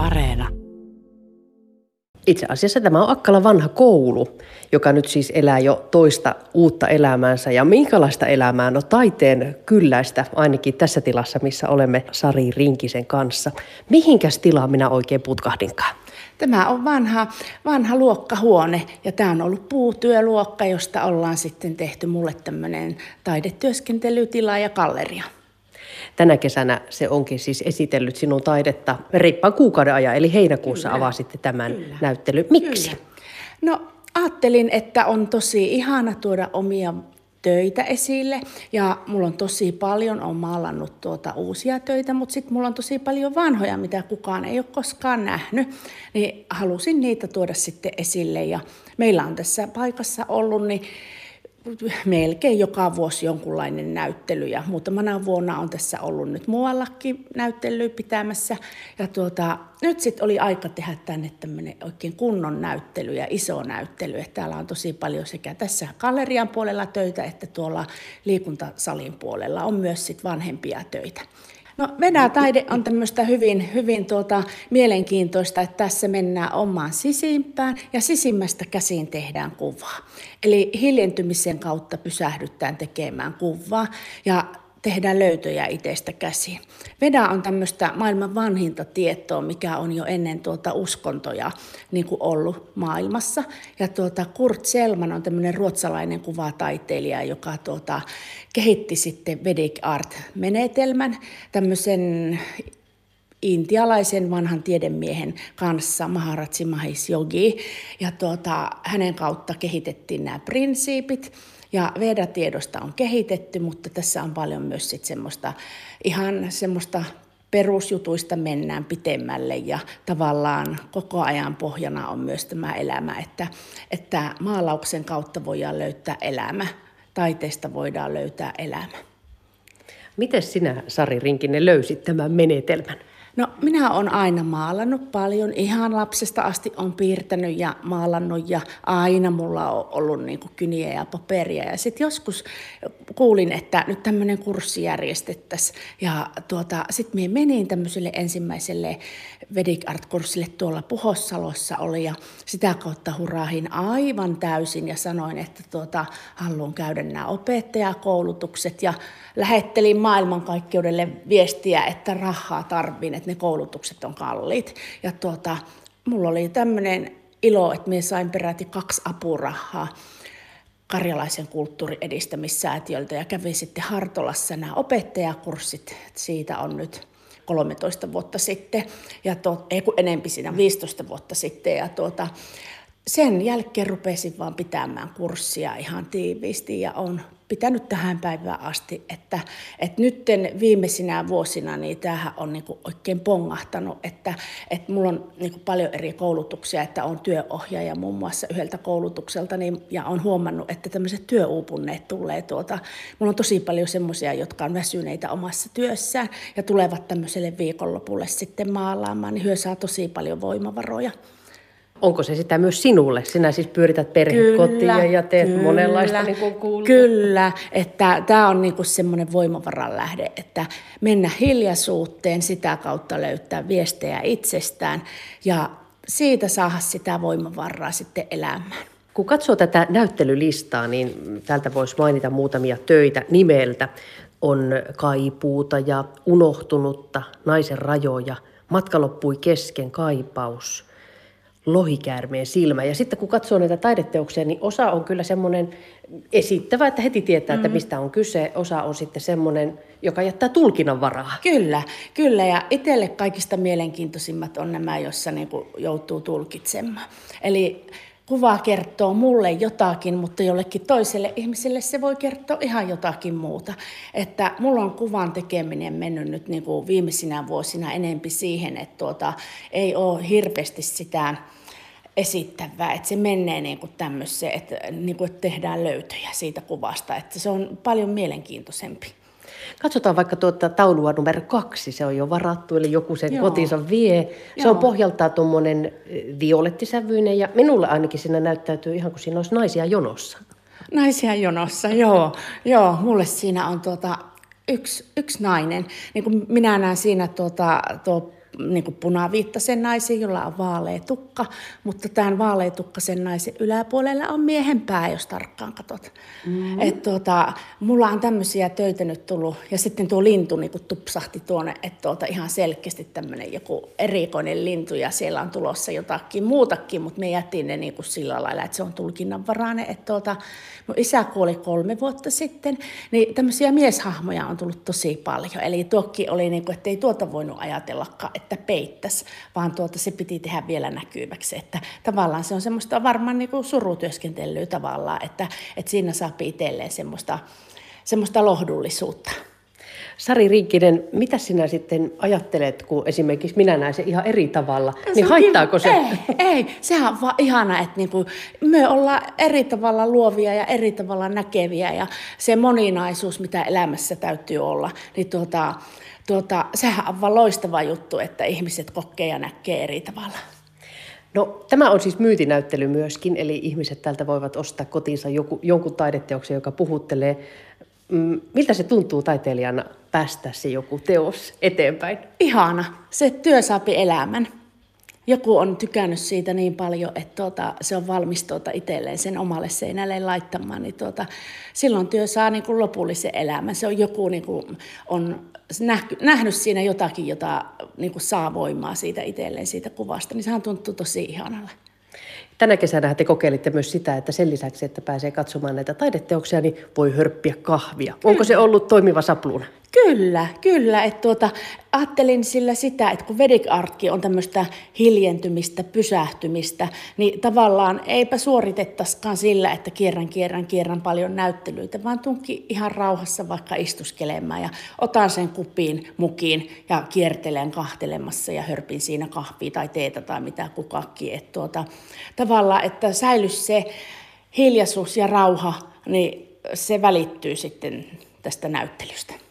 Areena. Itse asiassa tämä on Akkala vanha koulu, joka nyt siis elää jo toista uutta elämäänsä. Ja minkälaista elämää? No taiteen kylläistä, ainakin tässä tilassa, missä olemme Sari Rinkisen kanssa. Mihinkäs tilaa minä oikein putkahdinkaan? Tämä on vanha, vanha luokkahuone ja tämä on ollut puutyöluokka, josta ollaan sitten tehty mulle tämmöinen taidetyöskentelytila ja galleria. Tänä kesänä se onkin siis esitellyt sinun taidetta reippaan kuukauden ajan, eli heinäkuussa Kyllä. avasitte tämän Kyllä. näyttelyn. Miksi? Kyllä. No ajattelin, että on tosi ihana tuoda omia töitä esille ja mulla on tosi paljon, on maalannut tuota uusia töitä, mutta sitten mulla on tosi paljon vanhoja, mitä kukaan ei ole koskaan nähnyt, niin halusin niitä tuoda sitten esille ja meillä on tässä paikassa ollut niin melkein joka vuosi jonkunlainen näyttely ja muutamana vuonna on tässä ollut nyt muuallakin näyttely pitämässä. Ja tuota, nyt sitten oli aika tehdä tänne tämmöinen oikein kunnon näyttely ja iso näyttely. Että täällä on tosi paljon sekä tässä gallerian puolella töitä että tuolla liikuntasalin puolella on myös sit vanhempia töitä. No Venäjä-taide on tämmöistä hyvin, hyvin tuota, mielenkiintoista, että tässä mennään omaan sisimpään ja sisimmästä käsiin tehdään kuvaa. Eli hiljentymisen kautta pysähdytään tekemään kuvaa ja tehdään löytöjä itsestä käsiin. Veda on tämmöistä maailman vanhinta tietoa, mikä on jo ennen tuota uskontoja niin kuin ollut maailmassa. Ja tuota Kurt Selman on tämmöinen ruotsalainen kuvataiteilija, joka tuota, kehitti sitten Vedic Art-menetelmän, tämmöisen intialaisen vanhan tiedemiehen kanssa, Maharatsi Mahis Yogi. Ja tuota, hänen kautta kehitettiin nämä prinsiipit. Ja Veda-tiedosta on kehitetty, mutta tässä on paljon myös sit semmoista, ihan semmoista perusjutuista mennään pitemmälle ja tavallaan koko ajan pohjana on myös tämä elämä, että, että maalauksen kautta voidaan löytää elämä, taiteesta voidaan löytää elämä. Miten sinä, Sari Rinkinen, löysit tämän menetelmän? No minä olen aina maalannut paljon, ihan lapsesta asti on piirtänyt ja maalannut ja aina mulla on ollut niin kuin kyniä ja paperia. Ja sitten joskus kuulin, että nyt tämmöinen kurssi järjestettäisiin ja tuota, sitten minä menin tämmöiselle ensimmäiselle Vedic Art-kurssille tuolla Puhossalossa oli ja sitä kautta hurahin aivan täysin ja sanoin, että tuota, haluan käydä nämä opettajakoulutukset. Ja lähettelin maailmankaikkeudelle viestiä, että rahaa tarvin, että ne koulutukset on kalliit. Ja tuota, mulla oli tämmöinen ilo, että minä sain peräti kaksi apurahaa karjalaisen kulttuurin edistämissäätiöltä ja kävin sitten Hartolassa nämä opettajakurssit. Siitä on nyt 13 vuotta sitten, ja to, ei kun enempi siinä 15 vuotta sitten. Ja tuota, sen jälkeen rupesin vaan pitämään kurssia ihan tiiviisti ja on pitänyt tähän päivään asti, että, että nyt viimeisinä vuosina niin tämähän on niin oikein pongahtanut, että, että mulla on niin paljon eri koulutuksia, että on työohjaaja muun muassa yhdeltä koulutukselta niin, ja on huomannut, että tämmöiset työuupunneet tulee tuota, mulla on tosi paljon semmoisia, jotka on väsyneitä omassa työssään ja tulevat tämmöiselle viikonlopulle sitten maalaamaan, niin hyö saa tosi paljon voimavaroja. Onko se sitä myös sinulle? Sinä siis pyörität perhekotia ja teet kyllä, monenlaista niin kuin Kyllä, että tämä on niin semmoinen voimavaran lähde, että mennä hiljaisuuteen, sitä kautta löytää viestejä itsestään ja siitä saada sitä voimavaraa sitten elämään. Kun katsoo tätä näyttelylistaa, niin täältä voisi mainita muutamia töitä nimeltä. On kaipuuta ja unohtunutta, naisen rajoja, matka loppui kesken, kaipaus – lohikäärmeen silmä. Ja sitten kun katsoo näitä taideteoksia, niin osa on kyllä semmoinen esittävä, että heti tietää, että mm. mistä on kyse. Osa on sitten semmoinen, joka jättää tulkinnan varaa. Kyllä, kyllä. Ja itselle kaikista mielenkiintoisimmat on nämä, joissa niin joutuu tulkitsemaan. Eli kuva kertoo mulle jotakin, mutta jollekin toiselle ihmiselle se voi kertoa ihan jotakin muuta. Että mulla on kuvan tekeminen mennyt nyt niin kuin viimeisinä vuosina enempi siihen, että tuota, ei ole hirveästi sitä esittävää, että se menee niin kuin tämmöiseen, että, niin kuin, että tehdään löytöjä siitä kuvasta, että se on paljon mielenkiintoisempi. Katsotaan vaikka tuota taulua numero kaksi, se on jo varattu, eli joku sen Joo. kotinsa vie. Se Joo. on pohjaltaan tuommoinen eh, violettisävyinen ja minulle ainakin siinä näyttäytyy ihan kuin siinä olisi naisia jonossa. Naisia jonossa, joo. joo mulle siinä on tuota, yksi, yksi nainen. Niin kuin minä näen siinä tuota, tuo niin kuin punaviittaisen naisen, jolla on vaalea tukka, mutta tämän vaaleetukkasen naisen yläpuolella on miehen pää, jos tarkkaan katsot. Mm. Et tuota, mulla on tämmöisiä töitä nyt tullut, ja sitten tuo lintu niin kuin tupsahti tuonne, että tuota, ihan selkeästi tämmöinen joku erikoinen lintu, ja siellä on tulossa jotakin muutakin, mutta me jättiin ne niin kuin sillä lailla, että se on tulkinnanvarainen. Että tuota, mun isä kuoli kolme vuotta sitten, niin tämmöisiä mieshahmoja on tullut tosi paljon. Eli tuokki oli, niin kuin, että ei tuota voinut ajatellakaan, että peittäisi, vaan tuota se piti tehdä vielä näkyväksi. Että tavallaan se on semmoista varmaan niin kuin surutyöskentelyä tavallaan, että, että siinä saa itselleen semmoista, semmoista lohdullisuutta. Sari Riikkinen, mitä sinä sitten ajattelet, kun esimerkiksi minä näen sen ihan eri tavalla, se niin haittaako se? Ei, ei, sehän on vaan ihana, että niinku, me ollaan eri tavalla luovia ja eri tavalla näkeviä ja se moninaisuus, mitä elämässä täytyy olla, niin tuota, tuota, sehän on vaan loistava juttu, että ihmiset kokee ja näkee eri tavalla. No, tämä on siis myytinäyttely myöskin, eli ihmiset täältä voivat ostaa kotiinsa joku, jonkun taideteoksen, joka puhuttelee. Mm, miltä se tuntuu taiteilijana päästä se joku teos eteenpäin? Ihana. Se työ saapi elämän. Joku on tykännyt siitä niin paljon, että tuota, se on valmis tuota itselleen sen omalle seinälle laittamaan, niin tuota, silloin työ saa niin kuin lopullisen elämän. Se on joku niin kuin, on nähnyt siinä jotakin, jota niin kuin saa voimaa siitä itselleen siitä kuvasta, niin sehän tuntuu tosi ihanalle. Tänä kesänä te kokeilitte myös sitä, että sen lisäksi, että pääsee katsomaan näitä taideteoksia, niin voi hörppiä kahvia. Onko se ollut toimiva sapluuna? Kyllä, kyllä. Että tuota, ajattelin sillä sitä, että kun Vedic Artki on tämmöistä hiljentymistä, pysähtymistä, niin tavallaan eipä suoritettaisikaan sillä, että kierrän, kierrän, kierrän paljon näyttelyitä, vaan tunkin ihan rauhassa vaikka istuskelemaan ja otan sen kupiin mukiin ja kiertelen kahtelemassa ja hörpin siinä kahvia tai teetä tai mitä kukakin. Että tuota, tavallaan, että säilys se hiljaisuus ja rauha, niin se välittyy sitten tästä näyttelystä.